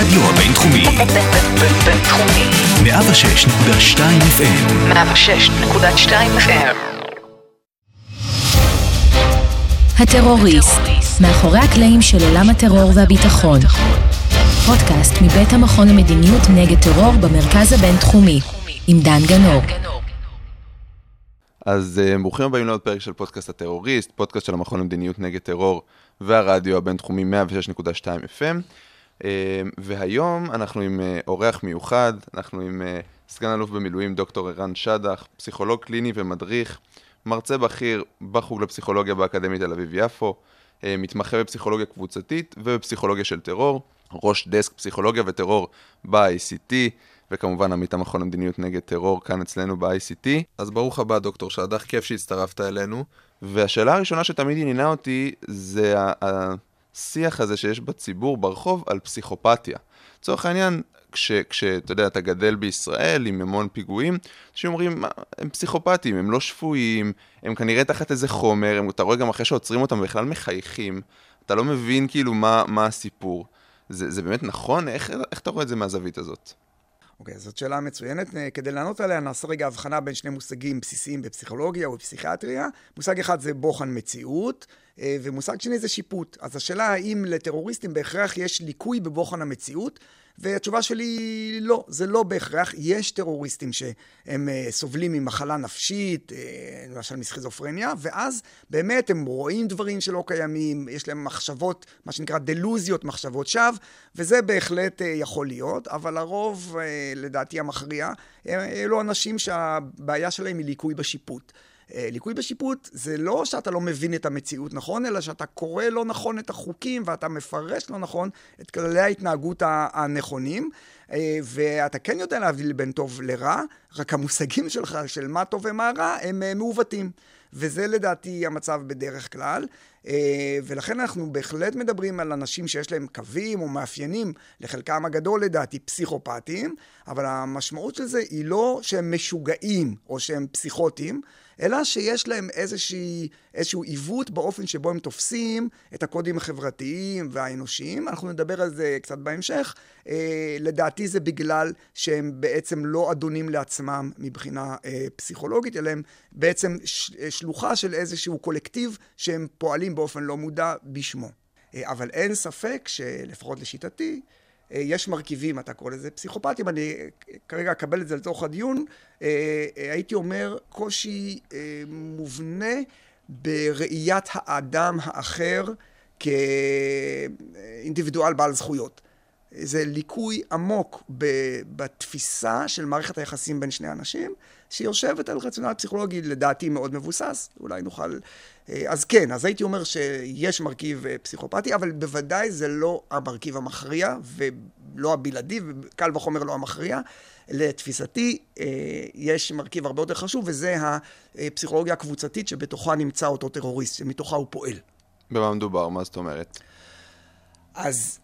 הרדיו הבינתחומי. בינתחומי. 106.2 FM. 106.2 FM. הטרוריסט, מאחורי הקלעים של עולם הטרור והביטחון. פודקאסט מבית המכון למדיניות נגד טרור במרכז הבינתחומי, עם דן גנור. אז uh, ברוכים הבאים לעוד פרק של פודקאסט הטרוריסט, פודקאסט של המכון למדיניות נגד טרור והרדיו הבינתחומי 106.2 FM. Uh, והיום אנחנו עם uh, אורח מיוחד, אנחנו עם uh, סגן אלוף במילואים דוקטור ערן שדח, פסיכולוג קליני ומדריך, מרצה בכיר בחוג לפסיכולוגיה באקדמית תל אביב-יפו, uh, מתמחה בפסיכולוגיה קבוצתית ובפסיכולוגיה של טרור, ראש דסק פסיכולוגיה וטרור ב-ICT. וכמובן עמית המכון למדיניות נגד טרור כאן אצלנו ב-ICT. אז ברוך הבא דוקטור שדך, כיף שהצטרפת אלינו. והשאלה הראשונה שתמיד עניינה אותי זה השיח הזה שיש בציבור ברחוב על פסיכופתיה. לצורך העניין, כשאתה יודע, אתה גדל בישראל עם המון פיגועים, אנשים אומרים, הם פסיכופטים, הם לא שפויים, הם כנראה תחת איזה חומר, הם, אתה רואה גם אחרי שעוצרים אותם בכלל מחייכים, אתה לא מבין כאילו מה, מה הסיפור. זה, זה באמת נכון? איך, איך אתה רואה את זה מהזווית הזאת? אוקיי, okay, זאת שאלה מצוינת. כדי לענות עליה, נעשה רגע הבחנה בין שני מושגים בסיסיים בפסיכולוגיה או בפסיכיאטריה. מושג אחד זה בוחן מציאות, אה, ומושג שני זה שיפוט. אז השאלה האם לטרוריסטים בהכרח יש ליקוי בבוחן המציאות, והתשובה שלי היא לא, זה לא בהכרח. יש טרוריסטים שהם אה, סובלים ממחלה נפשית, אה, למשל מסכיזופרניה, ואז באמת הם רואים דברים שלא קיימים, יש להם מחשבות, מה שנקרא דלוזיות, מחשבות שווא, וזה בהחלט יכול להיות, אבל הרוב, לדעתי המכריע, אלו אנשים שהבעיה שלהם היא ליקוי בשיפוט. אה, ליקוי בשיפוט זה לא שאתה לא מבין את המציאות נכון, אלא שאתה קורא לא נכון את החוקים ואתה מפרש לא נכון את כללי ההתנהגות הנכונים. אה, ואתה כן יודע להבדיל בין טוב לרע, רק המושגים שלך של מה טוב ומה רע הם אה, מעוותים. וזה לדעתי המצב בדרך כלל. ולכן אנחנו בהחלט מדברים על אנשים שיש להם קווים או מאפיינים, לחלקם הגדול לדעתי פסיכופטיים, אבל המשמעות של זה היא לא שהם משוגעים או שהם פסיכוטיים, אלא שיש להם איזושהי, איזשהו עיוות באופן שבו הם תופסים את הקודים החברתיים והאנושיים. אנחנו נדבר על זה קצת בהמשך. אה, לדעתי זה בגלל שהם בעצם לא אדונים לעצמם מבחינה אה, פסיכולוגית, אלא הם בעצם ש, שלוחה של איזשהו קולקטיב שהם פועלים באופן לא מודע בשמו. אה, אבל אין ספק שלפחות לשיטתי, אה, יש מרכיבים, אתה קורא לזה פסיכופטים, אני כרגע אקבל את זה לתוך הדיון, אה, אה, הייתי אומר קושי מובנה בראיית האדם האחר כאינדיבידואל בעל זכויות. זה ליקוי עמוק בתפיסה של מערכת היחסים בין שני אנשים, שיושבת על רציונל פסיכולוגי לדעתי מאוד מבוסס, אולי נוכל... אה, אז כן, אז הייתי אומר שיש מרכיב אה, פסיכופתי, אבל בוודאי זה לא המרכיב המכריע, ולא הבלעדי, וקל וחומר לא המכריע. לתפיסתי, אה, יש מרכיב הרבה יותר חשוב, וזה הפסיכולוגיה הקבוצתית שבתוכה נמצא אותו טרוריסט, שמתוכה הוא פועל. במה מדובר? מה זאת אומרת? אז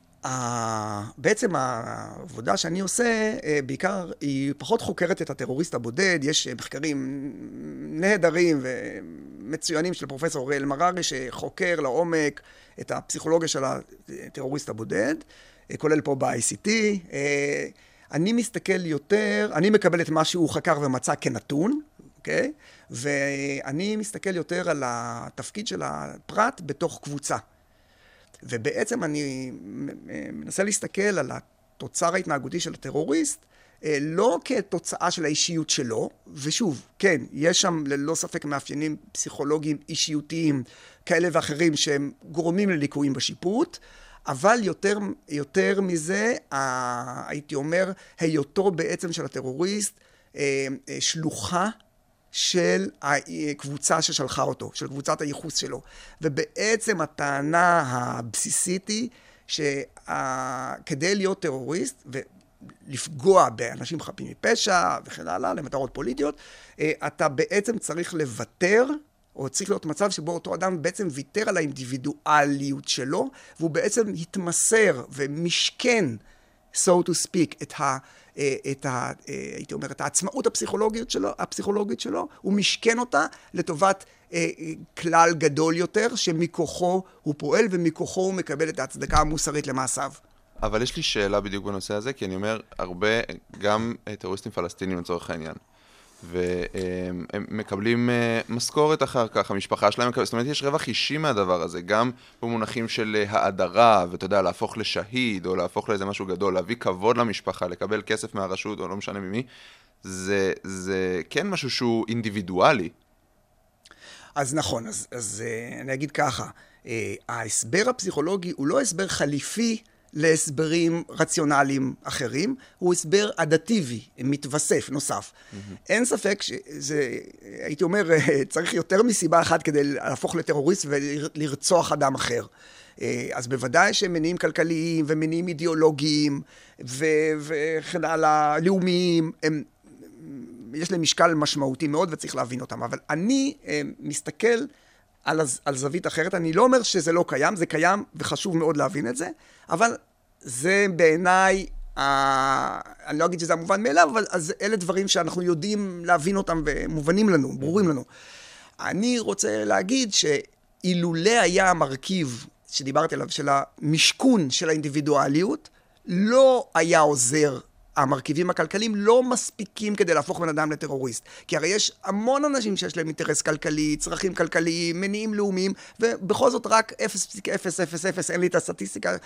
בעצם העבודה שאני עושה, אה, בעיקר, היא פחות חוקרת את הטרוריסט הבודד. יש מחקרים נהדרים ומצוינים של פרופסור אוריאל מררי, שחוקר לעומק את הפסיכולוגיה של הטרוריסט הבודד, אה, כולל פה ב-ICT. אני מסתכל יותר, אני מקבל את מה שהוא חקר ומצא כנתון, אוקיי? ואני מסתכל יותר על התפקיד של הפרט בתוך קבוצה. ובעצם אני מנסה להסתכל על התוצר ההתנהגותי של הטרוריסט, אה, לא כתוצאה של האישיות שלו, ושוב, כן, יש שם ללא ספק מאפיינים פסיכולוגיים אישיותיים כאלה ואחרים שהם גורמים לליקויים בשיפוט, אבל יותר, יותר מזה, הייתי אומר, היותו בעצם של הטרוריסט אה, אה, שלוחה של הקבוצה ששלחה אותו, של קבוצת הייחוס שלו. ובעצם הטענה הבסיסית היא שכדי להיות טרוריסט ולפגוע באנשים חפים מפשע וכן הלאה, למטרות פוליטיות, אה, אתה בעצם צריך לוותר או צריך להיות מצב שבו אותו אדם בעצם ויתר על האינדיבידואליות שלו, והוא בעצם התמסר ומשכן, so to speak, את ה... אה, את ה... אה, הייתי אומר, את העצמאות הפסיכולוגית שלו, הפסיכולוגית שלו, הוא משכן אותה לטובת אה, כלל גדול יותר, שמכוחו הוא פועל ומכוחו הוא מקבל את ההצדקה המוסרית למעשיו. אבל יש לי שאלה בדיוק בנושא הזה, כי אני אומר, הרבה, גם טרוריסטים פלסטינים לצורך העניין, והם הם מקבלים אה, משכורת אחר כך, המשפחה שלהם מקבלת, זאת אומרת, יש רווח אישי מהדבר הזה, גם במונחים של אה, האדרה, ואתה יודע, להפוך לשהיד, או להפוך לאיזה משהו גדול, להביא כבוד למשפחה, לקבל כסף מהרשות, או לא משנה ממי, זה, זה כן משהו שהוא אינדיבידואלי. אז נכון, אז, אז אה, אני אגיד ככה, אה, ההסבר הפסיכולוגי הוא לא הסבר חליפי להסברים רציונליים אחרים, הוא הסבר אדטיבי, מתווסף, נוסף. Mm-hmm. אין ספק שזה, הייתי אומר, אה, צריך יותר מסיבה אחת כדי להפוך לטרוריסט ולרצוח אדם אחר. אז בוודאי שמניעים כלכליים ומניעים אידיאולוגיים ו- וכן הלאה, לאומיים, הם יש להם משקל משמעותי מאוד וצריך להבין אותם. אבל אני אה, מסתכל על, הז, על זווית אחרת. אני לא אומר שזה לא קיים, זה קיים וחשוב מאוד להבין את זה, אבל זה בעיניי, אה, אני לא אגיד שזה המובן מאליו, אבל אז אלה דברים שאנחנו יודעים להבין אותם ומובנים לנו, ברורים לנו. אני רוצה להגיד שאילולא היה המרכיב שדיברתי עליו, של המשכון של האינדיבידואליות, לא היה עוזר המרכיבים הכלכליים לא מספיקים כדי להפוך בן אדם לטרוריסט. כי הרי יש המון אנשים שיש להם אינטרס כלכלי, צרכים כלכליים, מניעים לאומיים, ובכל זאת רק 0.000, אין לי את הסטטיסטיקה,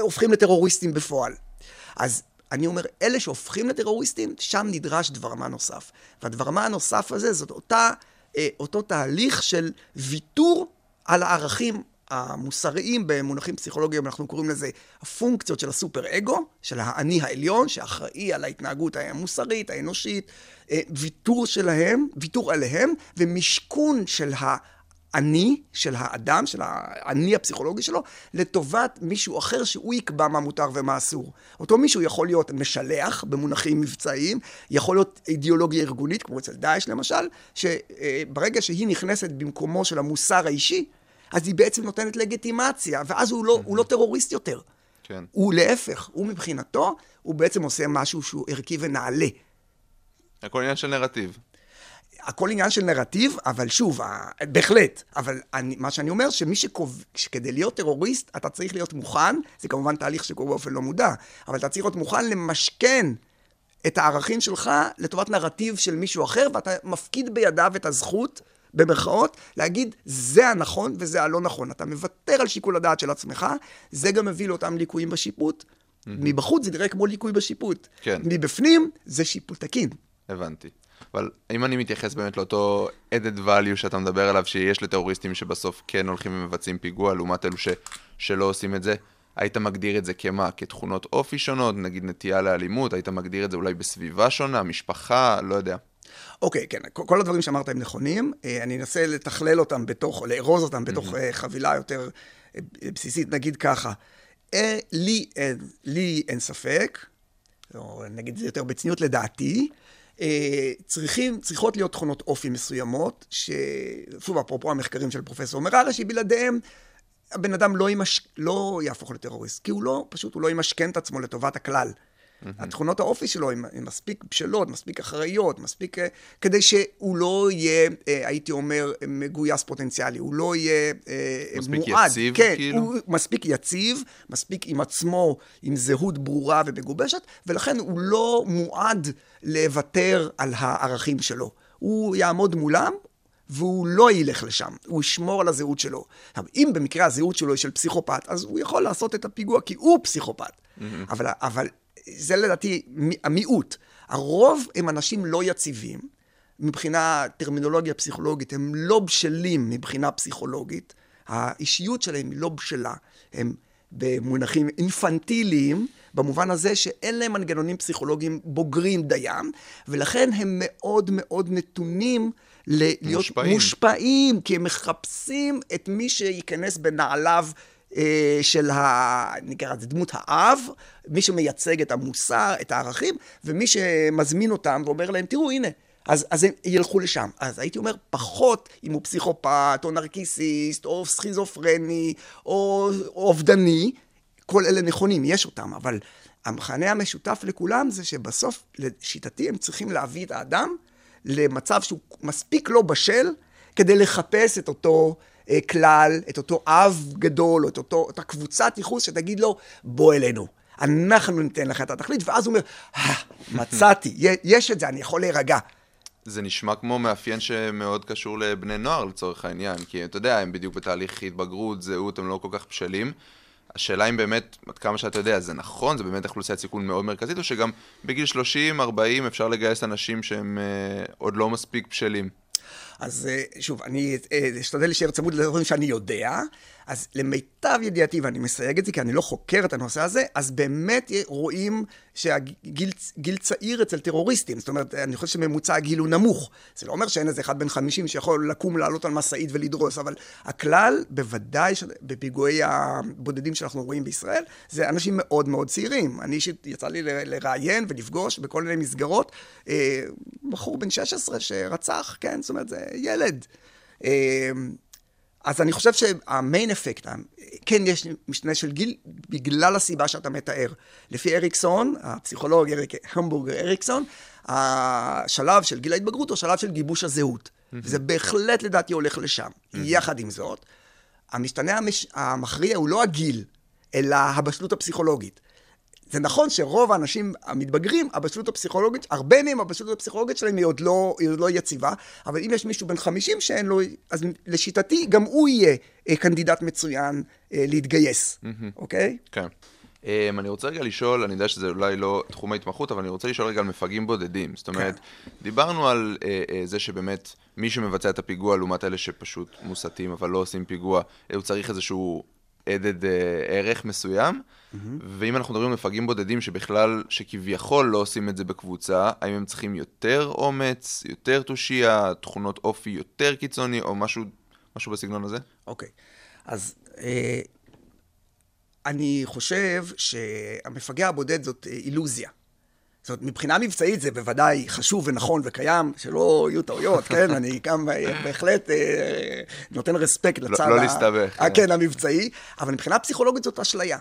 הופכים לטרוריסטים בפועל. אז אני אומר, אלה שהופכים לטרוריסטים, שם נדרש דבר מה נוסף. והדבר מה הנוסף הזה זאת אותה, אה, אותו תהליך של ויתור על הערכים המוסריים במונחים פסיכולוגיים, אנחנו קוראים לזה הפונקציות של הסופר אגו, של האני העליון, שאחראי על ההתנהגות המוסרית, האנושית, אה, ויתור שלהם, ויתור עליהם, ומשכון של האני, של האדם, של האני הפסיכולוגי שלו, לטובת מישהו אחר שהוא יקבע מה מותר ומה אסור. אותו מישהו יכול להיות משלח במונחים מבצעיים, יכול להיות אידיאולוגיה ארגונית, כמו אצל דאעש למשל, שברגע שהיא נכנסת במקומו של המוסר האישי, אז היא בעצם נותנת לגיטימציה, ואז הוא לא, הוא לא טרוריסט יותר. כן. הוא להפך, הוא מבחינתו, הוא בעצם עושה משהו שהוא ערכי ונעלה. הכל עניין של נרטיב. הכל עניין של נרטיב, אבל שוב, בהחלט. אבל אני, מה שאני אומר, שמי שקובע, שכדי להיות טרוריסט, אתה צריך להיות מוכן, זה כמובן תהליך שקורה באופן לא מודע, אבל אתה צריך להיות מוכן למשכן את הערכים שלך לטובת נרטיב של מישהו אחר, ואתה מפקיד בידיו את הזכות במרכאות, להגיד זה הנכון וזה הלא נכון. אתה מוותר על שיקול הדעת של עצמך, זה גם מביא לאותם ליקויים בשיפוט. Mm-hmm. מבחוץ זה נראה כמו ליקוי בשיפוט. כן. מבפנים זה שיפוט תקין. הבנתי. אבל אם אני מתייחס באמת לאותו added value שאתה מדבר עליו, שיש לטרוריסטים שבסוף כן הולכים ומבצעים פיגוע, לעומת אלו ש... שלא עושים את זה, היית מגדיר את זה כמה? כתכונות אופי שונות, נגיד נטייה לאלימות, היית מגדיר את זה אולי בסביבה שונה, משפחה, לא יודע. אוקיי, כן, כל הדברים שאמרת הם נכונים. אה, אני אנסה לתכלל אותם בתוך, או לארוז אותם בתוך mm-hmm. חבילה יותר אה, בסיסית, נגיד ככה. לי אין, לי אין ספק, או נגיד זה יותר בצניעות לדעתי, צריכים, צריכות להיות תכונות אופי מסוימות, ששוב, אפרופו המחקרים של פרופסור מררה, שבלעדיהם הבן אדם לא, ימש... לא יהפוך לטרוריסט, כי הוא לא, פשוט הוא לא ימשכן את עצמו לטובת הכלל. Mm-hmm. התכונות האופי שלו הן מספיק בשלות, מספיק אחראיות, מספיק... אה, כדי שהוא לא יהיה, אה, הייתי אומר, מגויס פוטנציאלי, הוא לא יהיה אה, מספיק מועד. יציב, כן, כאילו? הוא מספיק יציב, מספיק עם עצמו, עם זהות ברורה ומגובשת, ולכן הוא לא מועד לוותר על הערכים שלו. הוא יעמוד מולם, והוא לא ילך לשם, הוא ישמור על הזהות שלו. עכשיו, אם במקרה הזהות שלו היא של פסיכופת, אז הוא יכול לעשות את הפיגוע כי הוא פסיכופת. Mm-hmm. אבל, אבל זה לדעתי המיעוט. הרוב הם אנשים לא יציבים, מבחינה טרמינולוגיה פסיכולוגית, הם לא בשלים מבחינה פסיכולוגית, האישיות שלהם היא לא בשלה, הם במונחים אינפנטיליים, במובן הזה שאין להם מנגנונים פסיכולוגיים בוגרים דיים, ולכן הם מאוד מאוד נתונים להיות מושפעים. מושפעים, כי הם מחפשים את מי שייכנס בנעליו של ה... נקרא לזה דמות האב, מי שמייצג את המוסר, את הערכים, ומי שמזמין אותם ואומר להם, תראו, הנה. אז, אז הם ילכו לשם. אז הייתי אומר, פחות אם הוא פסיכופת, או נרקיסיסט, או סכיזופרני, או, או אובדני, כל אלה נכונים, יש אותם, אבל המכנה המשותף לכולם זה שבסוף, לשיטתי, הם צריכים להביא את האדם למצב שהוא מספיק לא בשל כדי לחפש את אותו אה, כלל, את אותו אב גדול, או את אותו, אותה קבוצת ייחוס שתגיד לו, בוא אלינו. אנחנו ניתן לך את התכלית, ואז הוא אומר, אה, מצאתי, יש את זה, אני יכול להירגע. זה נשמע כמו מאפיין שמאוד קשור לבני נוער לצורך העניין, כי אתה יודע, הם בדיוק בתהליך התבגרות, זהות, הם לא כל כך בשלים. השאלה אם באמת, עד כמה שאתה יודע, זה נכון, זה באמת אוכלוסיית סיכון מאוד מרכזית, או שגם בגיל 30-40 אפשר לגייס אנשים שהם אה, עוד לא מספיק בשלים. אז אה, שוב, אני אה, אשתדל להישאר צמוד לדברים שאני יודע. אז למיטב ידיעתי, ואני מסייג את זה כי אני לא חוקר את הנושא הזה, אז באמת רואים שהגיל צעיר אצל טרוריסטים. זאת אומרת, אני חושב שממוצע הגיל הוא נמוך. זה לא אומר שאין איזה אחד בן 50 שיכול לקום, לעלות על משאית ולדרוס, אבל הכלל, בוודאי בפיגועי הבודדים שאנחנו רואים בישראל, זה אנשים מאוד מאוד צעירים. אני אישית, יצא לי לראיין ולפגוש בכל מיני מסגרות, אה, בחור בן 16 שרצח, כן? זאת אומרת, זה ילד. אה, אז אני חושב שהמיין אפקט, כן יש משתנה של גיל, בגלל הסיבה שאתה מתאר. לפי אריקסון, הפסיכולוג אריק, המבורגר אריקסון, השלב של גיל ההתבגרות הוא שלב של גיבוש הזהות. וזה בהחלט לדעתי הולך לשם. יחד עם זאת, המשתנה המש... המכריע הוא לא הגיל, אלא הבשלות הפסיכולוגית. זה נכון שרוב האנשים המתבגרים, הבשלות הפסיכולוגית, הרבה מהם הבשלות הפסיכולוגית שלהם היא עוד לא, היא עוד לא יציבה, אבל אם יש מישהו בן 50 שאין לו, אז לשיטתי גם הוא יהיה אה, קנדידט מצוין אה, להתגייס, אוקיי? כן. Um, אני רוצה רגע לשאול, אני יודע שזה אולי לא תחום ההתמחות, אבל אני רוצה לשאול רגע על מפגעים בודדים. זאת אומרת, כן. דיברנו על uh, uh, זה שבאמת מי שמבצע את הפיגוע לעומת אלה שפשוט מוסתים אבל לא עושים פיגוע, הוא צריך איזשהו added uh, ערך מסוים. Mm-hmm. ואם אנחנו מדברים על מפגעים בודדים שבכלל, שכביכול לא עושים את זה בקבוצה, האם הם צריכים יותר אומץ, יותר תושייה, תכונות אופי יותר קיצוני, או משהו, משהו בסגנון הזה? אוקיי, okay. אז אה, אני חושב שהמפגע הבודד זאת אה, אילוזיה. זאת אומרת, מבחינה מבצעית זה בוודאי חשוב ונכון וקיים, שלא יהיו טעויות, כן? אני גם אה, בהחלט אה, נותן רספקט לא- לצד... לא, לא להסתבך. כן. כן, המבצעי, אבל מבחינה פסיכולוגית זאת אשליה.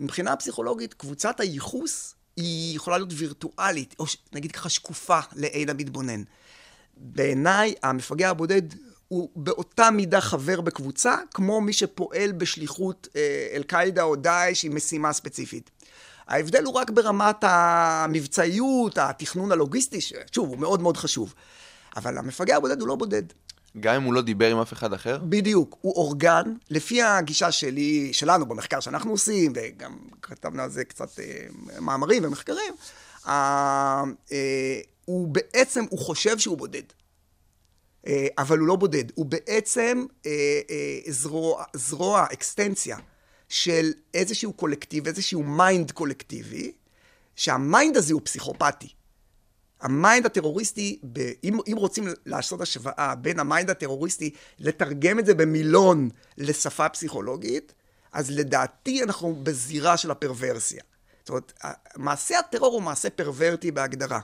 מבחינה פסיכולוגית, קבוצת הייחוס היא יכולה להיות וירטואלית, או נגיד ככה שקופה לעין המתבונן. בעיניי, המפגע הבודד הוא באותה מידה חבר בקבוצה, כמו מי שפועל בשליחות אה, אל-קאעידה או דאעש עם משימה ספציפית. ההבדל הוא רק ברמת המבצעיות, התכנון הלוגיסטי, ששוב, הוא מאוד מאוד חשוב. אבל המפגע הבודד הוא לא בודד. גם אם הוא לא דיבר עם אף אחד אחר? בדיוק, הוא אורגן, לפי הגישה שלי, שלנו במחקר שאנחנו עושים, וגם כתבנו על זה קצת אה, מאמרים ומחקרים, אה, אה, הוא בעצם, הוא חושב שהוא בודד. אה, אבל הוא לא בודד, הוא בעצם אה, אה, זרוע, זרוע, אקסטנציה של איזשהו קולקטיב, איזשהו mind קולקטיבי, שה mind הזה הוא פסיכופתי. ה mind הטרוריסטי, ב, אם, אם רוצים לעשות השוואה בין ה mind הטרוריסטי, לתרגם את זה במילון לשפה פסיכולוגית, אז לדעתי אנחנו בזירה של הפרוורסיה. זאת אומרת, מעשה הטרור הוא מעשה פרוורטי בהגדרה.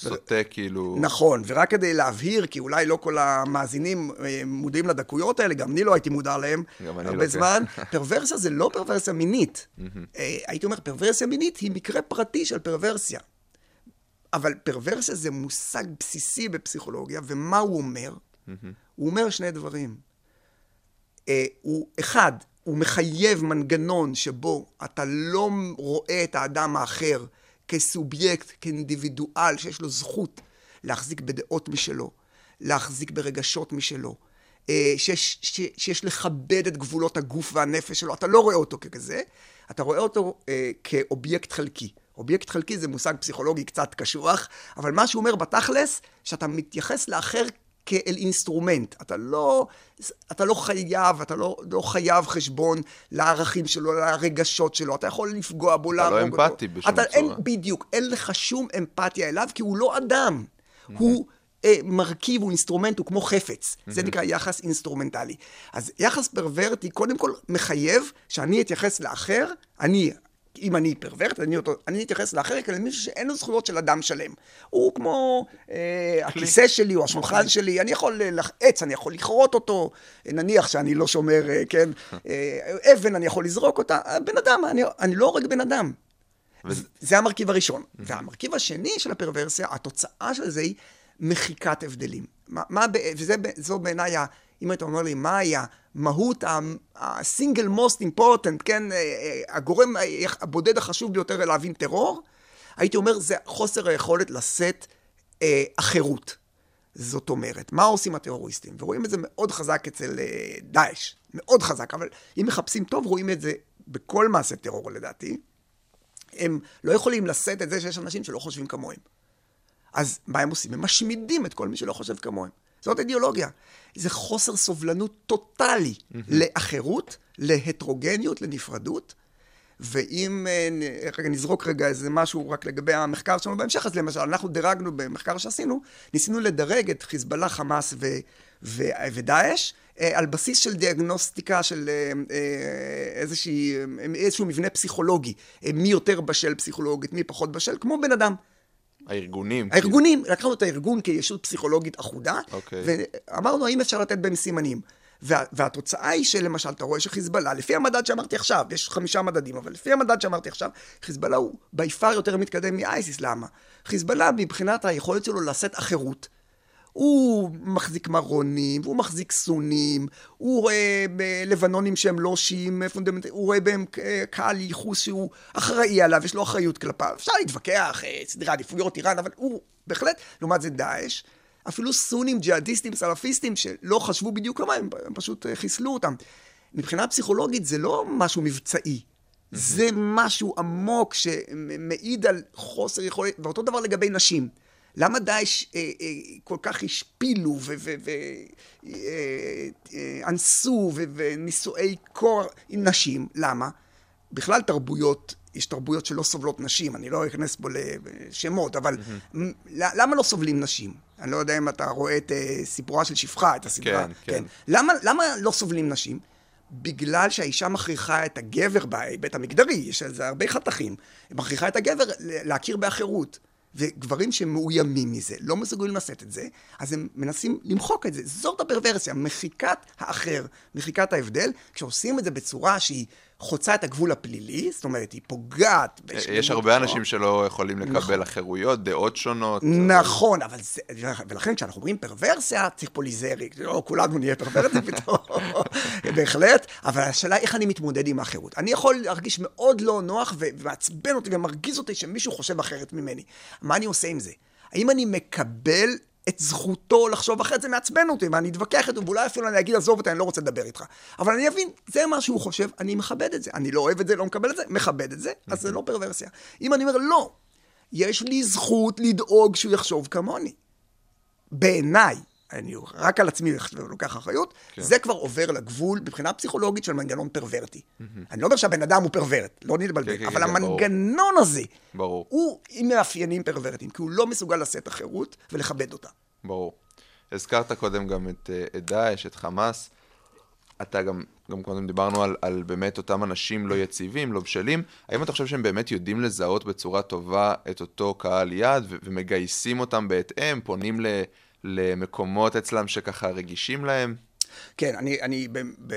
סוטה כאילו... נכון, ורק כדי להבהיר, כי אולי לא כל המאזינים אה, מודעים לדקויות האלה, גם אני לא הייתי מודע להם הרבה לא זמן, כן. פרוורסיה זה לא פרוורסיה מינית. אה, הייתי אומר, פרוורסיה מינית היא מקרה פרטי של פרוורסיה. אבל פרוורסיה זה מושג בסיסי בפסיכולוגיה, ומה הוא אומר? הוא אומר שני דברים. אה, הוא, אחד, הוא מחייב מנגנון שבו אתה לא רואה את האדם האחר כסובייקט, כאינדיבידואל, שיש לו זכות להחזיק בדעות משלו, להחזיק ברגשות משלו, אה, שיש, שיש לכבד את גבולות הגוף והנפש שלו. אתה לא רואה אותו ככזה, אתה רואה אותו אה, כאובייקט חלקי. אובייקט חלקי זה מושג פסיכולוגי קצת קשוח, אבל מה שהוא אומר בתכלס, שאתה מתייחס לאחר כאל אינסטרומנט. אתה לא, אתה לא חייב, אתה לא, לא חייב חשבון לערכים שלו, לרגשות שלו. אתה יכול לפגוע בו, להרוג אותו. אתה לא אמפתי בשום אתה, צורה. אין, בדיוק, אין לך שום אמפתיה אליו, כי הוא לא אדם. Mm-hmm. הוא... אה, מרכיב, הוא אינסטרומנט, הוא כמו חפץ. Mm-hmm. זה נקרא יחס אינסטרומנטלי. אז יחס פרוורטי, קודם כל, מחייב שאני אתייחס לאחר, אני, אם אני פרוורט, אני, אותו, אני אתייחס לאחר כאל מישהו שאין לו זכויות של אדם שלם. הוא כמו אה, הכיסא שלי או השולחן שלי, אני יכול, עץ, אני יכול לכרות אותו, נניח שאני לא שומר, אה, כן, אה, אבן, אני יכול לזרוק אותה, בן אדם, אני, אני לא הורג בן אדם. וזה... זה המרכיב הראשון. והמרכיב השני של הפרוורסיה, התוצאה של זה היא מחיקת הבדלים. מה, מה, וזו בעיניי אם אתה אומר לי, מהי המהות ה-single most important, כן, אה, אה, הגורם הבודד החשוב ביותר להבין טרור, הייתי אומר, זה חוסר היכולת לשאת אה, אחרות. זאת אומרת, מה עושים הטרוריסטים? ורואים את זה מאוד חזק אצל אה, דאעש, מאוד חזק, אבל אם מחפשים טוב, רואים את זה בכל מעשה טרור לדעתי. הם לא יכולים לשאת את זה שיש אנשים שלא חושבים כמוהם. אז מה הם עושים? הם משמידים את כל מי שלא חושב כמוהם. זאת אידיאולוגיה. זה חוסר סובלנות טוטאלי mm-hmm. לאחרות, להטרוגניות, לנפרדות. ואם אה, רגע, נזרוק רגע איזה משהו רק לגבי המחקר שלנו בהמשך, אז למשל, אנחנו דירגנו במחקר שעשינו, ניסינו לדרג את חיזבאללה, חמאס ו, ו, ודאעש אה, על בסיס של דיאגנוסטיקה של אה, איזושהי, איזשהו מבנה פסיכולוגי, מי יותר בשל פסיכולוגית, מי פחות בשל, כמו בן אדם. הארגונים. הארגונים, כאילו. לקחנו את הארגון כישות פסיכולוגית אחודה, Okay. אוקיי. ואמרנו האם אפשר לתת בהם סימנים. וה, והתוצאה היא שלמשל, אתה רואה שחיזבאללה, לפי המדד שאמרתי עכשיו, יש חמישה מדדים, אבל לפי המדד שאמרתי עכשיו, חיזבאללה הוא בי פאר יותר מתקדם מאייסיס, למה? חיזבאללה, מבחינת היכולת שלו לשאת אחרות, הוא מחזיק מרונים, הוא מחזיק סונים, הוא רואה בלבנונים שהם לא שיעים, הוא רואה בהם קהל ייחוס שהוא אחראי עליו, יש לו אחריות כלפיו. אפשר להתווכח, אה, סדרי עדיפויות איראן, אבל הוא בהחלט, לעומת זה דאעש, אפילו סונים, ג'יהאדיסטים, סלאפיסטים, שלא חשבו בדיוק הם, הם פשוט אה, חיסלו אותם. מבחינה פסיכולוגית זה לא משהו מבצעי. זה משהו עמוק שמעיד על חוסר יכולת, ואותו דבר לגבי נשים. למה דאעש אה, אה, כל כך השפילו ואנסו אה, אה, ונישואי קור עם נשים? למה? בכלל תרבויות, יש תרבויות שלא סובלות נשים, אני לא אכנס פה לשמות, אבל mm-hmm. למה לא סובלים נשים? אני לא יודע אם אתה רואה את uh, סיפורה של שפחה, את הסדרה. כן, כן. כן. למה, למה לא סובלים נשים? בגלל שהאישה מכריחה את הגבר בהיבט המגדרי, יש על זה הרבה חתכים, מכריחה את הגבר להכיר באחרות. וגברים שמאוימים מזה, לא מסוגלים לשאת את זה, אז הם מנסים למחוק את זה. זאת הפרוורסיה, מחיקת האחר, מחיקת ההבדל, כשעושים את זה בצורה שהיא חוצה את הגבול הפלילי, זאת אומרת, היא פוגעת יש הרבה אנשים שלא יכולים לקבל נכון. אחרויות, דעות שונות. נכון, אבל זה, ולכן כשאנחנו אומרים פרוורסיה, צריך פה להיזהר, לא כולנו נהיה פרוורסיה פתאום, בהחלט, אבל השאלה איך אני מתמודד עם האחרות. אני יכול להרגיש מאוד לא נוח ומעצבן אותי ומרגיז אותי שמישהו חושב אחרת ממני. מה אני עושה עם זה? האם אני מקבל את זכותו לחשוב אחרת, זה מעצבן אותי, ואני אתווכח איתו, ואולי אפילו אני אגיד, עזוב אותי, אני לא רוצה לדבר איתך. אבל אני אבין, זה מה שהוא חושב, אני מכבד את זה. אני לא אוהב את זה, לא מקבל את זה, מכבד את זה, אז זה לא פרוורסיה. אם אני אומר, לא, יש לי זכות לדאוג שהוא יחשוב כמוני. בעיניי, אני רק על עצמי לוקח אחריות, כן. זה כבר עובר לגבול מבחינה פסיכולוגית של מנגנון פרוורטי. Mm-hmm. אני לא אומר שהבן אדם הוא פרוורט, לא נתבלבל, כן, כן, אבל כן, המנגנון ברור. הזה, ברור. הוא עם מאפיינים פרוורטיים, כי הוא לא מסוגל לשאת אחרות ולכבד אותה. ברור. הזכרת קודם גם את, אה, את דאעש, את חמאס. אתה גם, גם קודם דיברנו על, על באמת אותם אנשים לא יציבים, לא בשלים. האם אתה חושב שהם באמת יודעים לזהות בצורה טובה את אותו קהל יעד ו- ומגייסים אותם בהתאם, פונים ל... למקומות אצלם שככה רגישים להם? כן, אני, אני, ב, ב,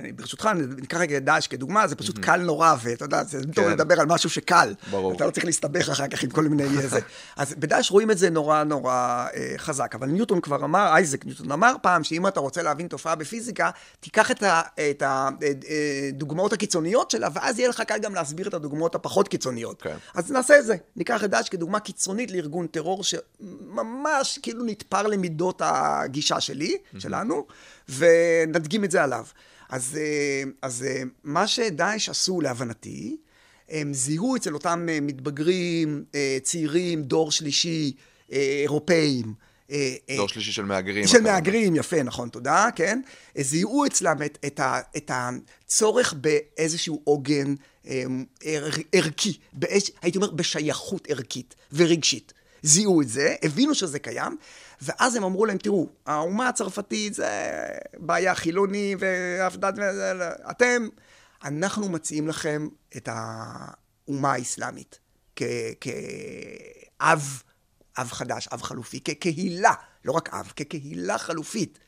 אני ברשותך, אני ניקח רגע את דאעש כדוגמה, זה פשוט mm-hmm. קל נורא, ואתה יודע, זה כן. טוב לדבר על משהו שקל. ברור. אתה לא צריך להסתבך אחר כך עם כל מיני איזה. אז בדאעש רואים את זה נורא נורא אה, חזק, אבל ניוטון כבר אמר, אייזק ניוטון אמר פעם, שאם אתה רוצה להבין תופעה בפיזיקה, תיקח את הדוגמאות אה, הקיצוניות שלה, ואז יהיה לך קל גם להסביר את הדוגמאות הפחות קיצוניות. כן. אז נעשה את זה. ניקח את דאעש כדוגמה קיצונית לארגון טרור, שממש כאילו נתפר למידות הגישה שלי, mm-hmm. שלנו. ונדגים את זה עליו. אז, אה, אז אה, מה שדאעש עשו, להבנתי, הם זיהו אצל אותם אה, מתבגרים, צעירים, דור שלישי, אירופאים. דור שלישי של מהגרים. של מהגרים, יפה, נכון, תודה, כן. זיהו אצלם את, את, ה, את הצורך באיזשהו עוגן ערכי, באיז, הייתי אומר בשייכות ערכית ורגשית. זיהו את זה, הבינו שזה קיים, ואז הם אמרו להם, תראו, האומה הצרפתית זה בעיה חילוני ואף דת, אתם, אנחנו מציעים לכם את האומה האסלאמית כאב, אב חדש, אב חלופי, כקהילה, לא רק אב, כקהילה חלופית.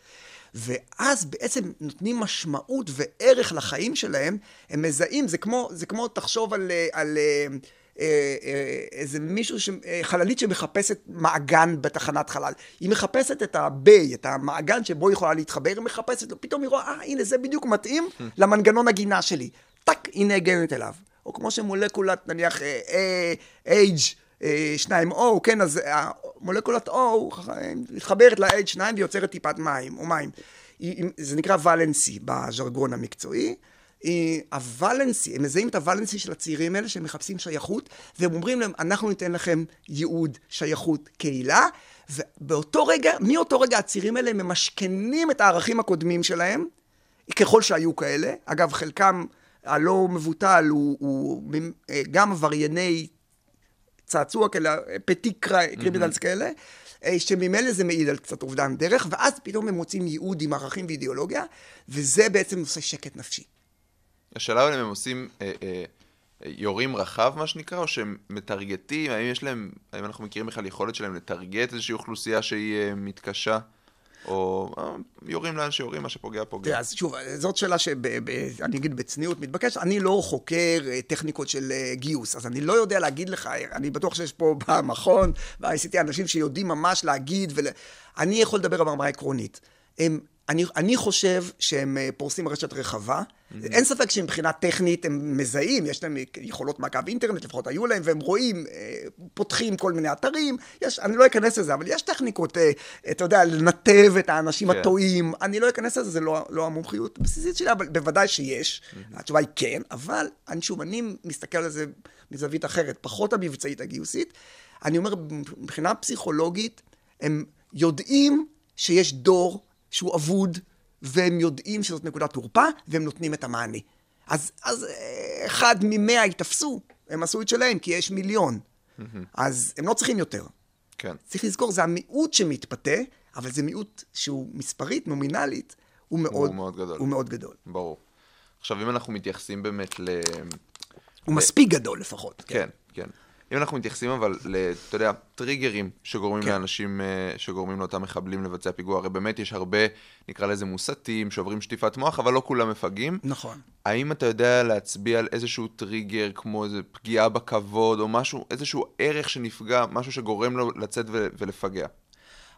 ואז בעצם נותנים משמעות וערך לחיים שלהם, הם מזהים, זה כמו, זה כמו תחשוב על, על, על אה, איזה מישהו, ש... אה, חללית שמחפשת מעגן בתחנת חלל. היא מחפשת את הביי, את המעגן שבו היא יכולה להתחבר, היא מחפשת, פתאום היא רואה, אה, הנה, זה בדיוק מתאים למנגנון הגינה שלי. טאק, היא נהגנת אליו. או כמו שמולקולת, נניח, אה, H, 2O, כן, אז מולקולת O מתחברת ל-H2 ויוצרת טיפת מים, או מים. זה נקרא ולנסי בז'רגון המקצועי. היא- הוולנסי, הם מזהים את הוולנסי של הצעירים האלה שהם מחפשים שייכות, והם אומרים להם, אנחנו ניתן לכם ייעוד, שייכות, קהילה, ובאותו רגע, מאותו רגע הצעירים האלה ממשכנים את הערכים הקודמים שלהם, ככל שהיו כאלה. אגב, חלקם הלא מבוטל הוא, הוא אה, גם עברייני צעצוע כאלה, פטי קרימינלס כאלה, אה, שממילא זה מעיד על קצת אובדן דרך, ואז פתאום הם מוצאים ייעוד עם ערכים ואידיאולוגיה, וזה בעצם עושה שקט נפשי. השאלה אם הם עושים, אה, אה, יורים רחב מה שנקרא, או שהם מטרגטים, האם יש להם, האם אנחנו מכירים בכלל יכולת שלהם לטרגט איזושהי אוכלוסייה שהיא אה, מתקשה, או אה, יורים לאן שיורים, מה שפוגע פוגע. תראה, אז שוב, זאת שאלה שאני אגיד בצניעות מתבקש, אני לא חוקר אה, טכניקות של אה, גיוס, אז אני לא יודע להגיד לך, אני בטוח שיש פה במכון, ב-ICT, אנשים שיודעים ממש להגיד, ול... אני יכול לדבר ברמה עקרונית. הם, אני, אני חושב שהם אה, פורסים רשת רחבה. Mm-hmm. אין ספק שמבחינה טכנית הם מזהים, יש להם יכולות מעקב אינטרנט, לפחות היו להם, והם רואים, אה, פותחים כל מיני אתרים. יש, אני לא אכנס לזה, אבל יש טכניקות, אה, אתה יודע, לנתב את האנשים כן. הטועים. אני לא אכנס לזה, זה לא, לא המומחיות הבסיסית שלי, אבל בוודאי שיש. Mm-hmm. התשובה היא כן, אבל אני, שוב, אני מסתכל על זה מזווית אחרת, פחות המבצעית הגיוסית. אני אומר, מבחינה פסיכולוגית, הם יודעים שיש דור שהוא אבוד, והם יודעים שזאת נקודת תורפה, והם נותנים את המענה. אז, אז אה, אחד ממאה ייתפסו, הם עשו את שלהם, כי יש מיליון. אז הם לא צריכים יותר. כן. צריך לזכור, זה המיעוט שמתפתה, אבל זה מיעוט שהוא מספרית, נומינלית, הוא מאוד, מאוד גדול. הוא מאוד גדול. ברור. עכשיו, אם אנחנו מתייחסים באמת ל... הוא מספיק גדול לפחות. כן, כן. אם אנחנו מתייחסים אבל, אתה יודע, טריגרים שגורמים כן. לאנשים, אה, שגורמים לאותם מחבלים לבצע פיגוע, הרי באמת יש הרבה, נקרא לזה מוסתים, שעוברים שטיפת מוח, אבל לא כולם מפגעים. נכון. האם אתה יודע להצביע על איזשהו טריגר, כמו איזו פגיעה בכבוד, או משהו, איזשהו ערך שנפגע, משהו שגורם לו לצאת ו- ולפגע?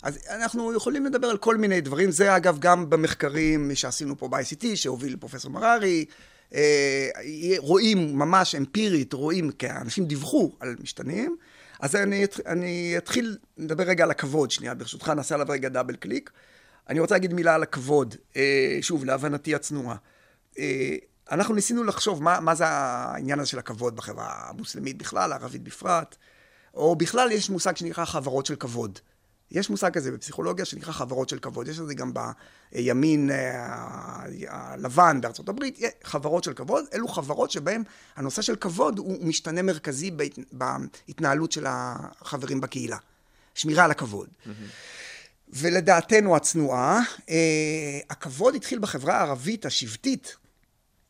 אז אנחנו יכולים לדבר על כל מיני דברים, זה אגב גם במחקרים שעשינו פה ב-ICT, שהוביל פרופסור מררי, רואים ממש אמפירית, רואים, כי האנשים דיווחו על משתנים, אז אני, אני אתחיל לדבר רגע על הכבוד, שנייה, ברשותך, נעשה עליו רגע דאבל קליק. אני רוצה להגיד מילה על הכבוד, אה, שוב, להבנתי הצנועה. אה, אנחנו ניסינו לחשוב מה, מה זה העניין הזה של הכבוד בחברה המוסלמית בכלל, הערבית בפרט, או בכלל יש מושג שנקרא חברות של כבוד. יש מושג כזה בפסיכולוגיה שנקרא חברות של כבוד. יש את זה גם בימין אה, הלבן בארצות הברית, חברות של כבוד. אלו חברות שבהן הנושא של כבוד הוא משתנה מרכזי בהת- בהתנהלות של החברים בקהילה. שמירה על הכבוד. ולדעתנו הצנועה, אה, הכבוד התחיל בחברה הערבית השבטית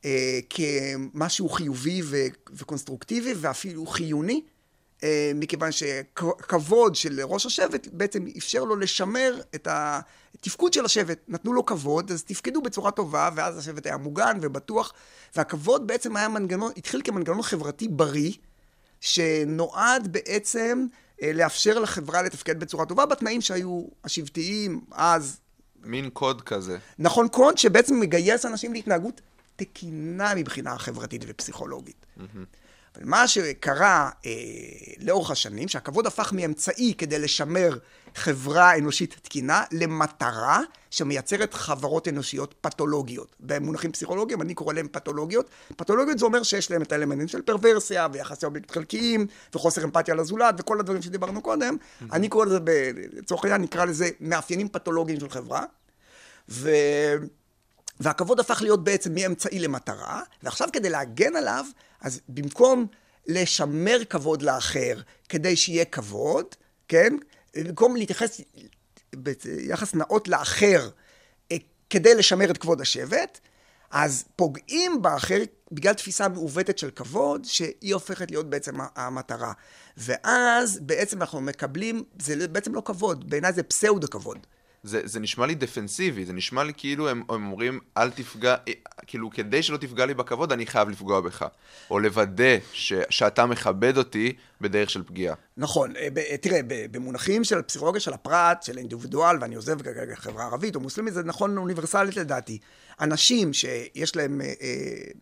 אה, כמשהו חיובי ו- וקונסטרוקטיבי ואפילו חיוני, אה, מכיוון שכבוד של ראש השבט בעצם אפשר לו לשמר את התפקוד של השבט. נתנו לו כבוד, אז תפקדו בצורה טובה, ואז השבט היה מוגן ובטוח, והכבוד בעצם היה מנגנון, התחיל כמנגנון חברתי בריא, שנועד בעצם אה, לאפשר לחברה לתפקד בצורה טובה בתנאים שהיו השבטיים אז. מין קוד כזה. נכון קוד שבעצם מגייס אנשים להתנהגות תקינה מבחינה חברתית ופסיכולוגית. אבל מה שקרה אה, לאורך השנים, שהכבוד הפך מאמצעי כדי לשמר חברה אנושית תקינה למטרה שמייצרת חברות אנושיות פתולוגיות. במונחים פסיכולוגיים אני קורא להם פתולוגיות. פתולוגיות זה אומר שיש להם את האלמנטים של פרוורסיה ויחסי אובייקט חלקיים וחוסר אמפתיה לזולת וכל הדברים שדיברנו קודם. אני קורא לזה, לצורך העניין נקרא לזה מאפיינים פתולוגיים של חברה. ו... והכבוד הפך להיות בעצם מאמצעי למטרה, ועכשיו כדי להגן עליו, אז במקום לשמר כבוד לאחר כדי שיהיה כבוד, כן? במקום להתייחס ביחס נאות לאחר אה, כדי לשמר את כבוד השבט, אז פוגעים באחר בגלל תפיסה מעוותת של כבוד, שהיא הופכת להיות בעצם המטרה. ואז בעצם אנחנו מקבלים, זה בעצם לא כבוד, בעיניי זה פסאודו כבוד. זה, זה נשמע לי דפנסיבי, זה נשמע לי כאילו הם, הם אומרים, אל תפגע, אה, כאילו, כדי שלא תפגע לי בכבוד, אני חייב לפגוע בך. או לוודא ש, שאתה מכבד אותי בדרך של פגיעה. נכון, אה, ב- תראה, במונחים של פסיכולוגיה של הפרט, של אינדיבידואל, ואני עוזב כרגע חברה ערבית או מוסלמית, זה נכון אוניברסלית לדעתי. אנשים שיש להם, אה, אה,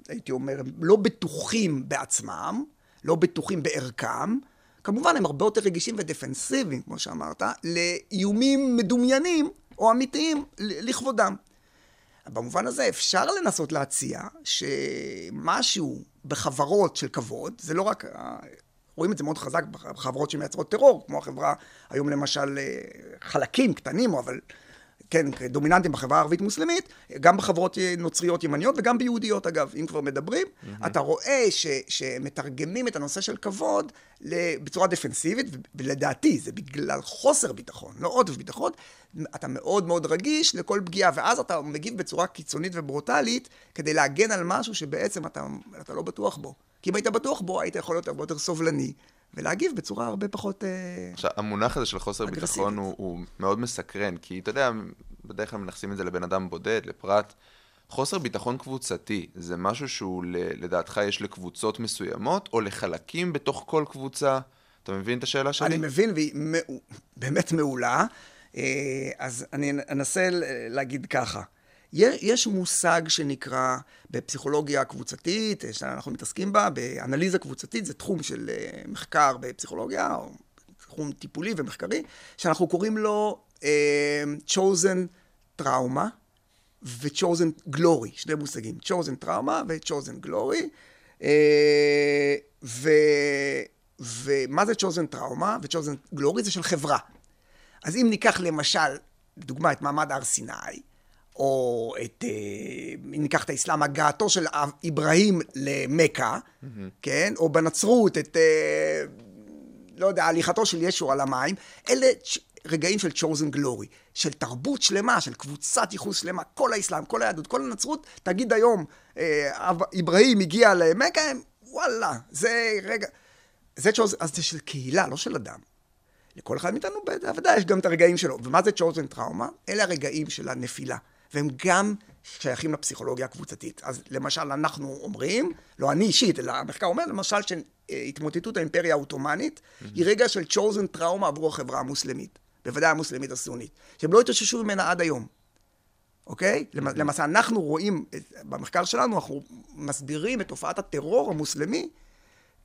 הייתי אומר, לא בטוחים בעצמם, לא בטוחים בערכם, כמובן הם הרבה יותר רגישים ודפנסיביים, כמו שאמרת, לאיומים מדומיינים או אמיתיים לכבודם. במובן הזה אפשר לנסות להציע שמשהו בחברות של כבוד, זה לא רק, רואים את זה מאוד חזק בחברות שמייצרות טרור, כמו החברה היום למשל אה, חלקים קטנים, אבל כן, דומיננטיים בחברה הערבית-מוסלמית, גם בחברות נוצריות ימניות וגם ביהודיות אגב, אם כבר מדברים, mm-hmm. אתה רואה ש, שמתרגמים את הנושא של כבוד בצורה דפנסיבית, ולדעתי זה בגלל חוסר ביטחון, לא עודף ביטחון, אתה מאוד מאוד רגיש לכל פגיעה, ואז אתה מגיב בצורה קיצונית וברוטלית כדי להגן על משהו שבעצם אתה, אתה לא בטוח בו. כי אם היית בטוח בו, היית יכול להיות הרבה יותר סובלני. ולהגיב בצורה הרבה פחות אה, עכשיו, המונח הזה של חוסר אגרסיבית. ביטחון הוא, הוא מאוד מסקרן, כי אתה יודע, בדרך כלל מנכסים את זה לבן אדם בודד, לפרט. חוסר ביטחון קבוצתי, זה משהו שהוא לדעתך יש לקבוצות מסוימות, או לחלקים בתוך כל קבוצה? אתה מבין את השאלה שלי? אני מבין, והיא באמת מעולה. אה, אז אני אנסה להגיד ככה. יש מושג שנקרא בפסיכולוגיה קבוצתית, אה, שאנחנו מתעסקים בה, באנליזה קבוצתית, זה תחום של אה, מחקר בפסיכולוגיה, או תחום טיפולי ומחקרי, שאנחנו קוראים לו אה, chosen trauma ו-chosen glory, שני מושגים, chosen trauma ו-chosen glory. ו... ומה זה chosen trauma ו-chosen glory? זה של חברה. אז אם ניקח למשל, לדוגמה, את מעמד הר סיני, או את, אה, אם ניקח את האסלאם, הגעתו של אב- אברהים למכה, כן? או בנצרות, את, אה, לא יודע, הליכתו של ישו על המים, אלה רגעים של chosen glory, של תרבות שלמה, של קבוצת ייחוס שלמה, כל האסלאם, כל היהדות, כל הנצרות, תגיד היום, אה, אב- אברהים הגיע למכה, וואלה, זה רגע, זה chosen, אז זה של קהילה, לא של אדם. לכל אחד מאיתנו בוודאי יש גם את הרגעים שלו. ומה זה chosen טראומה? אלה הרגעים של הנפילה. והם גם שייכים לפסיכולוגיה הקבוצתית. אז למשל, אנחנו אומרים, לא אני אישית, אלא המחקר אומר, למשל, שהתמוטטות האימפריה העות'מאנית היא רגע של chosen טראומה עבור החברה המוסלמית. בוודאי המוסלמית הסונית. שהם לא התאוששו ממנה עד היום. אוקיי? למ- למעשה, אנחנו רואים, במחקר שלנו, אנחנו מסבירים את תופעת הטרור המוסלמי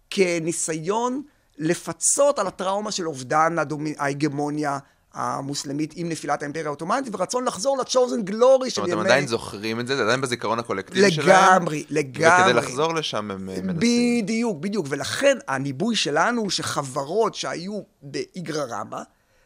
כניסיון לפצות על הטראומה של אובדן ההגמוניה המוסלמית עם נפילת האימפריה העות'מאנית, ורצון לחזור לצ'וזן גלורי זאת של אומרת, הם ימי... עדיין זוכרים את זה, זה עדיין בזיכרון הקולקטיבי שלהם. לגמרי, לגמרי. וכדי לחזור לשם הם אה, מנסים. בדיוק, בדיוק. ולכן הניבוי שלנו הוא שחברות שהיו באיגרא רמא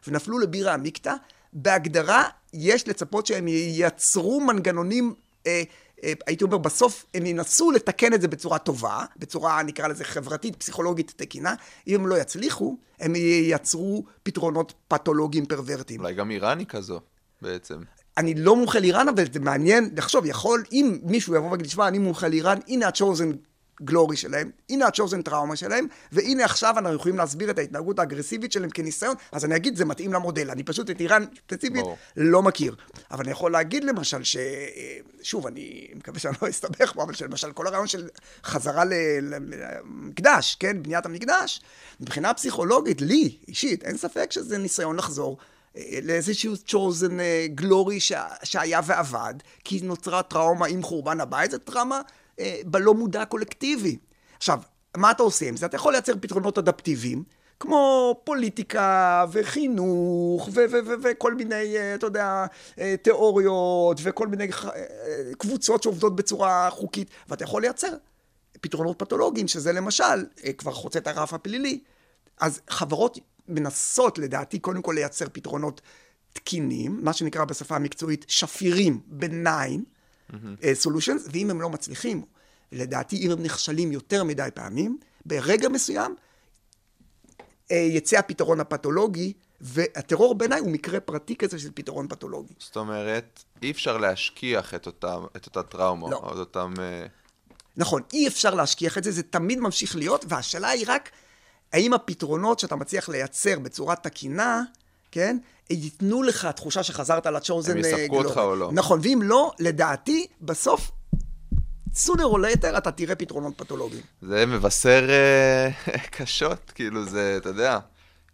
ונפלו לבירה עמיקתא, בהגדרה יש לצפות שהם ייצרו מנגנונים, אה, הייתי אומר, בסוף הם ינסו לתקן את זה בצורה טובה, בצורה, נקרא לזה, חברתית, פסיכולוגית תקינה. אם הם לא יצליחו, הם ייצרו פתרונות פתולוגיים פרוורטיים. אולי גם איראן היא כזו, בעצם. אני לא מומחה לאיראן, אבל זה מעניין לחשוב, יכול, אם מישהו יבוא ויגיד, תשמע, אני מומחה לאיראן, הנה ה-chosen glory שלהם, הנה ה-chosen trauma שלהם, והנה עכשיו אנחנו יכולים להסביר את ההתנהגות האגרסיבית שלהם כניסיון, אז אני אגיד, זה מתאים למודל. אני פשוט את איראן ספציפית. לא מכיר. אבל אני יכול להגיד למשל ש... שוב, אני מקווה שאני לא אסתבך פה, אבל שלמשל כל הרעיון של חזרה למקדש, כן, בניית המקדש, מבחינה פסיכולוגית, לי, אישית, אין ספק שזה ניסיון לחזור אה, לאיזשהו chosen אה, glory שה- שהיה ועבד, כי נוצרה טראומה עם חורבן הבית, זו טראומה אה, בלא מודע הקולקטיבי. עכשיו, מה אתה עושה עם זה? אתה יכול לייצר פתרונות אדפטיביים, כמו פוליטיקה וחינוך וכל מיני, אה, אתה יודע, אה, תיאוריות וכל מיני קבוצות שעובדות בצורה חוקית, ואתה יכול לייצר פתרונות פתולוגיים, שזה למשל כבר חוצה את הרף הפלילי. אז חברות מנסות, לדעתי, קודם כל לייצר פתרונות תקינים, מה שנקרא בשפה המקצועית שפירים, benign אה, solutions, ואם הם לא מצליחים, לדעתי, אם הם נכשלים יותר מדי פעמים, ברגע מסוים אה, יצא הפתרון הפתולוגי, והטרור בעיניי הוא מקרה פרטי כזה של פתרון פתולוגי. זאת אומרת, אי אפשר להשכיח את אותה, את אותה טראומה, לא. או את אותם... אה, נכון, אי אפשר להשכיח את זה, זה תמיד ממשיך להיות, והשאלה היא רק, האם הפתרונות שאתה מצליח לייצר בצורה תקינה, כן, ייתנו לך תחושה שחזרת לצ'וזן הם יספקו אותך או לא. נכון, ואם לא, לדעתי, בסוף, sooner or later אתה תראה פתרונות פתולוגיים. זה מבשר אה, קשות, כאילו זה, אתה יודע, אה,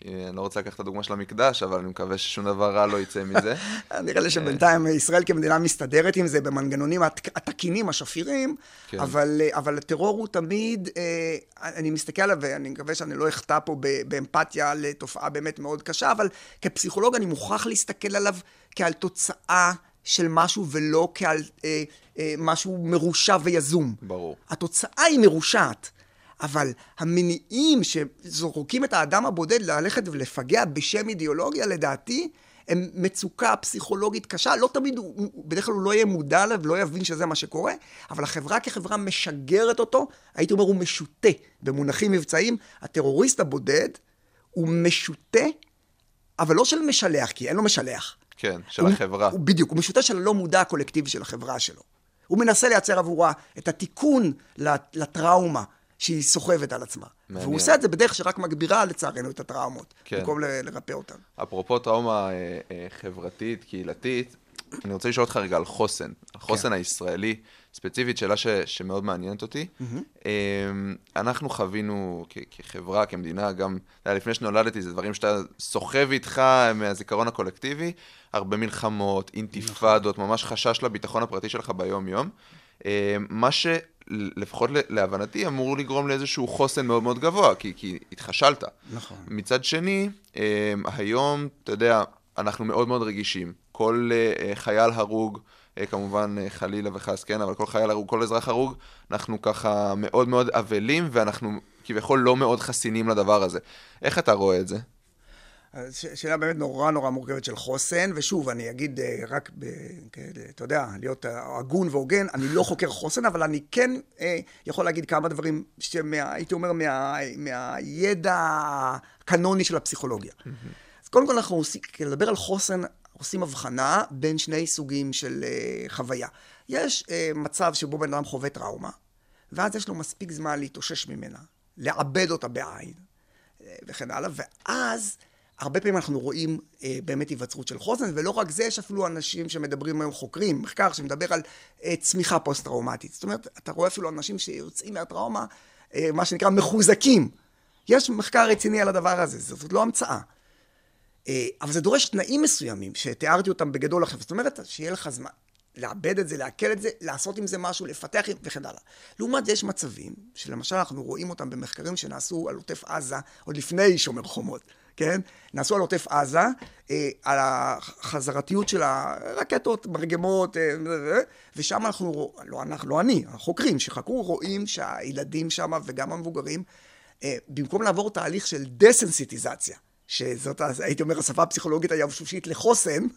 אני לא רוצה לקחת את הדוגמה של המקדש, אבל אני מקווה ששום דבר רע לא יצא מזה. נראה לי שבינתיים ישראל כמדינה מסתדרת עם זה במנגנונים התק- התקינים, השפירים, כן. אבל, אה, אבל הטרור הוא תמיד, אה, אני מסתכל עליו ואני מקווה שאני לא אחטא פה באמפתיה לתופעה באמת מאוד קשה, אבל כפסיכולוג אני מוכרח להסתכל עליו כעל תוצאה של משהו ולא כעל אה, אה, משהו מרושע ויזום. ברור. התוצאה היא מרושעת, אבל המניעים שזורקים את האדם הבודד ללכת ולפגע בשם אידיאולוגיה, לדעתי, הם מצוקה פסיכולוגית קשה. לא תמיד, הוא, בדרך כלל הוא לא יהיה מודע אליו, לא יבין שזה מה שקורה, אבל החברה כחברה משגרת אותו, הייתי אומר, הוא משוטה. במונחים מבצעיים, הטרוריסט הבודד הוא משוטה, אבל לא של משלח, כי אין לו משלח. כן, של הוא- החברה. הוא, בדיוק, הוא משוטה של הלא מודע הקולקטיבי של החברה שלו. הוא מנסה לייצר עבורה את התיקון לט- לטראומה שהיא סוחבת על עצמה. מעניין. והוא עושה את זה בדרך שרק מגבירה לצערנו את הטראומות, כן. במקום ל- לרפא אותן. אפרופו טראומה אה, אה, חברתית, קהילתית, אני רוצה לשאול אותך רגע על חוסן. החוסן כן. הישראלי, ספציפית, שאלה ש, שמאוד מעניינת אותי. אה, אנחנו חווינו כ- כחברה, כמדינה, גם, לפני שנולדתי, זה דברים שאתה סוחב איתך מהזיכרון הקולקטיבי, הרבה מלחמות, אינתיפאדות, ממש חשש לביטחון הפרטי שלך ביום-יום. אה, מה שלפחות להבנתי אמור לגרום לאיזשהו חוסן מאוד מאוד גבוה, כי, כי התחשלת. נכון. מצד שני, אה, היום, אתה יודע, אנחנו מאוד מאוד רגישים. כל אה, אה, חייל הרוג, אה, כמובן חלילה וחס, כן, אבל כל חייל הרוג, כל אזרח הרוג, אנחנו ככה מאוד מאוד אבלים, ואנחנו כביכול לא מאוד חסינים לדבר הזה. איך אתה רואה את זה? שאלה באמת נורא נורא מורכבת של חוסן, ושוב, אני אגיד אה, רק, ב, אתה יודע, להיות אה, הגון והוגן, אני לא חוקר חוסן, אבל אני כן אה, יכול להגיד כמה דברים שהייתי אומר מה, מהידע הקנוני של הפסיכולוגיה. אז קודם כל אנחנו עושים, כדי לדבר על חוסן, עושים הבחנה בין שני סוגים של אה, חוויה. יש אה, מצב שבו בן אדם חווה טראומה, ואז יש לו מספיק זמן להתאושש ממנה, לעבד אותה בעין, אה, וכן הלאה, ואז הרבה פעמים אנחנו רואים אה, באמת היווצרות של חוסן, ולא רק זה, יש אפילו אנשים שמדברים היום, חוקרים, מחקר שמדבר על אה, צמיחה פוסט-טראומטית. זאת אומרת, אתה רואה אפילו אנשים שיוצאים מהטראומה, אה, מה שנקרא מחוזקים. יש מחקר רציני על הדבר הזה, זאת לא המצאה. אה, אבל זה דורש תנאים מסוימים, שתיארתי אותם בגדול עכשיו. זאת אומרת, שיהיה לך זמן לעבד את זה, לעכל את זה, לעשות עם זה משהו, לפתח וכן הלאה. לעומת זה יש מצבים, שלמשל אנחנו רואים אותם במחקרים שנעשו על עוטף עזה, עוד לפני שומר חומות, כן? נעשו על עוטף עזה, אה, על החזרתיות של הרקטות, מרגמות, אה, ושם אנחנו, לא אנחנו, לא אני, החוקרים שחקרו, רואים שהילדים שם וגם המבוגרים, אה, במקום לעבור תהליך של דסנסיטיזציה, שזאת, הייתי אומר, השפה הפסיכולוגית היבשושית לחוסן,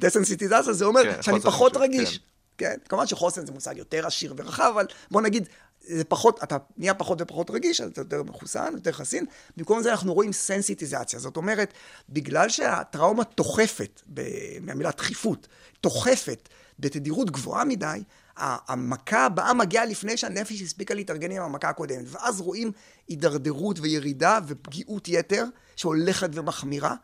דסנסיטיזציה זה אומר כן, שאני פחות רגיש. כן, כמובן שחוסן זה מושג יותר עשיר ורחב, אבל בוא נגיד, זה פחות, אתה נהיה פחות ופחות רגיש, אתה יותר מחוסן, יותר חסין. במקום זה אנחנו רואים סנסיטיזציה. זאת אומרת, בגלל שהטראומה תוחפת, ב- מהמילה דחיפות, תוחפת בתדירות גבוהה מדי, המכה הבאה מגיעה לפני שהנפש הספיקה להתארגן עם המכה הקודמת. ואז רואים הידרדרות וירידה ופגיעות יתר שהולכת ומחמירה,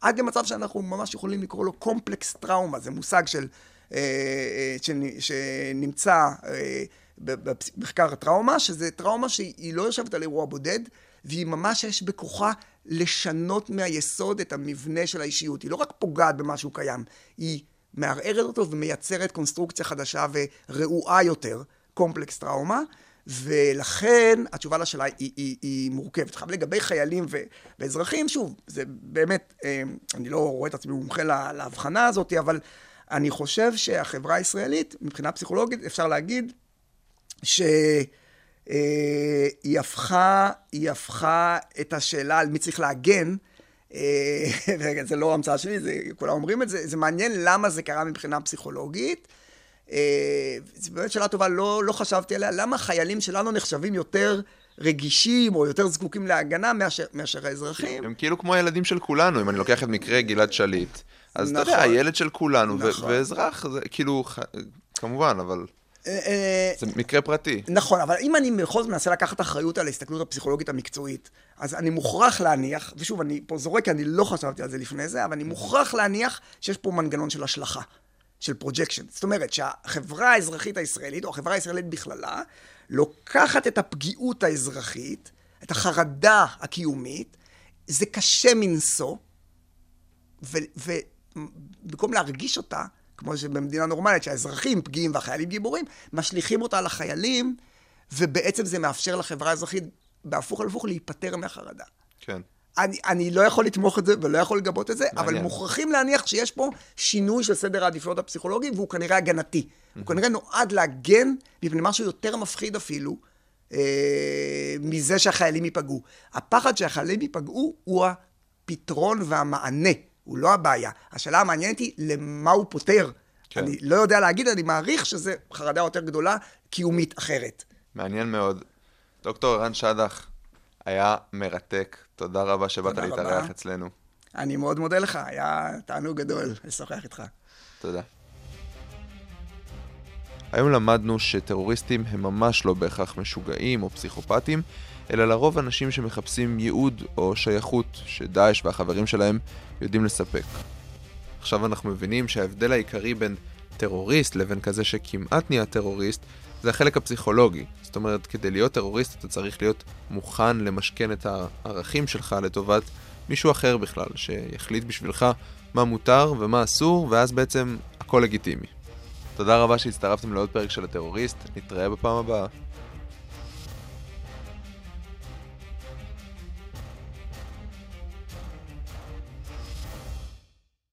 עד למצב שאנחנו ממש יכולים לקרוא לו קומפלקס טראומה. זה מושג של... אה, אה, שנ- שנמצא אה, במחקר טראומה, שזה טראומה שהיא לא יושבת על אירוע בודד, והיא ממש יש בכוחה לשנות מהיסוד את המבנה של האישיות. היא לא רק פוגעת במשהו קיים, היא מערערת אותו ומייצרת קונסטרוקציה חדשה ורעועה יותר, קומפלקס טראומה. ולכן התשובה לשאלה היא, היא, היא מורכבת. עכשיו לגבי חיילים ו, ואזרחים, שוב, זה באמת, אה, אני לא רואה את עצמי מומחה לה- להבחנה הזאת, אבל אני חושב שהחברה הישראלית, מבחינה פסיכולוגית, אפשר להגיד שהיא הפכה, היא הפכה את השאלה על מי צריך להגן, אה, וזה לא המצאה שלי, זה, כולם אומרים את זה, זה מעניין למה זה קרה מבחינה פסיכולוגית. אה, זו באמת שאלה טובה, לא, לא חשבתי עליה, למה החיילים שלנו נחשבים יותר רגישים או יותר זקוקים להגנה מאשר, מאשר האזרחים? הם כאילו כמו הילדים של כולנו, אם אני לוקח את מקרה גלעד שליט. אז אתה יודע, נכון. הילד של כולנו, נכון. ואזרח, זה כאילו, כמובן, אבל... אה, אה, זה מקרה פרטי. נכון, אבל אם אני בכל זאת מנסה לקחת אחריות על ההסתכלות הפסיכולוגית המקצועית, אז אני מוכרח להניח, ושוב, אני פה זורק, כי אני לא חשבתי על זה לפני זה, אבל אני מוכרח להניח שיש פה מנגנון של השלכה, של projection. זאת אומרת שהחברה האזרחית הישראלית, או החברה הישראלית בכללה, לוקחת את הפגיעות האזרחית, את החרדה הקיומית, זה קשה מנשוא, ובמקום להרגיש אותה, כמו שבמדינה נורמלית, שהאזרחים פגיעים והחיילים גיבורים, משליכים אותה על החיילים, ובעצם זה מאפשר לחברה האזרחית, בהפוך על הפוך, להיפטר מהחרדה. כן. אני, אני לא יכול לתמוך את זה ולא יכול לגבות את זה, מעניין. אבל מוכרחים להניח שיש פה שינוי של סדר העדיפויות הפסיכולוגי, והוא כנראה הגנתי. הוא כנראה נועד להגן מפני משהו יותר מפחיד אפילו, אה, מזה שהחיילים ייפגעו. הפחד שהחיילים ייפגעו הוא הפתרון והמענה, הוא לא הבעיה. השאלה המעניינת היא למה הוא פותר. כן. אני לא יודע להגיד, אני מעריך שזה חרדה יותר גדולה, קיומית אחרת. מעניין מאוד. דוקטור ערן שדח, היה מרתק. תודה רבה שבאת. להתארח אצלנו. אני מאוד מודה לך, היה תענוג גדול לשוחח איתך. תודה. היום למדנו שטרוריסטים הם ממש לא בהכרח משוגעים או פסיכופטים, אלא לרוב אנשים שמחפשים ייעוד או שייכות שדאעש והחברים שלהם יודעים לספק. עכשיו אנחנו מבינים שההבדל העיקרי בין טרוריסט לבין כזה שכמעט נהיה טרוריסט זה החלק הפסיכולוגי. זאת אומרת, כדי להיות טרוריסט אתה צריך להיות מוכן למשכן את הערכים שלך לטובת מישהו אחר בכלל, שיחליט בשבילך מה מותר ומה אסור, ואז בעצם הכל לגיטימי. תודה רבה שהצטרפתם לעוד פרק של הטרוריסט, נתראה בפעם הבאה.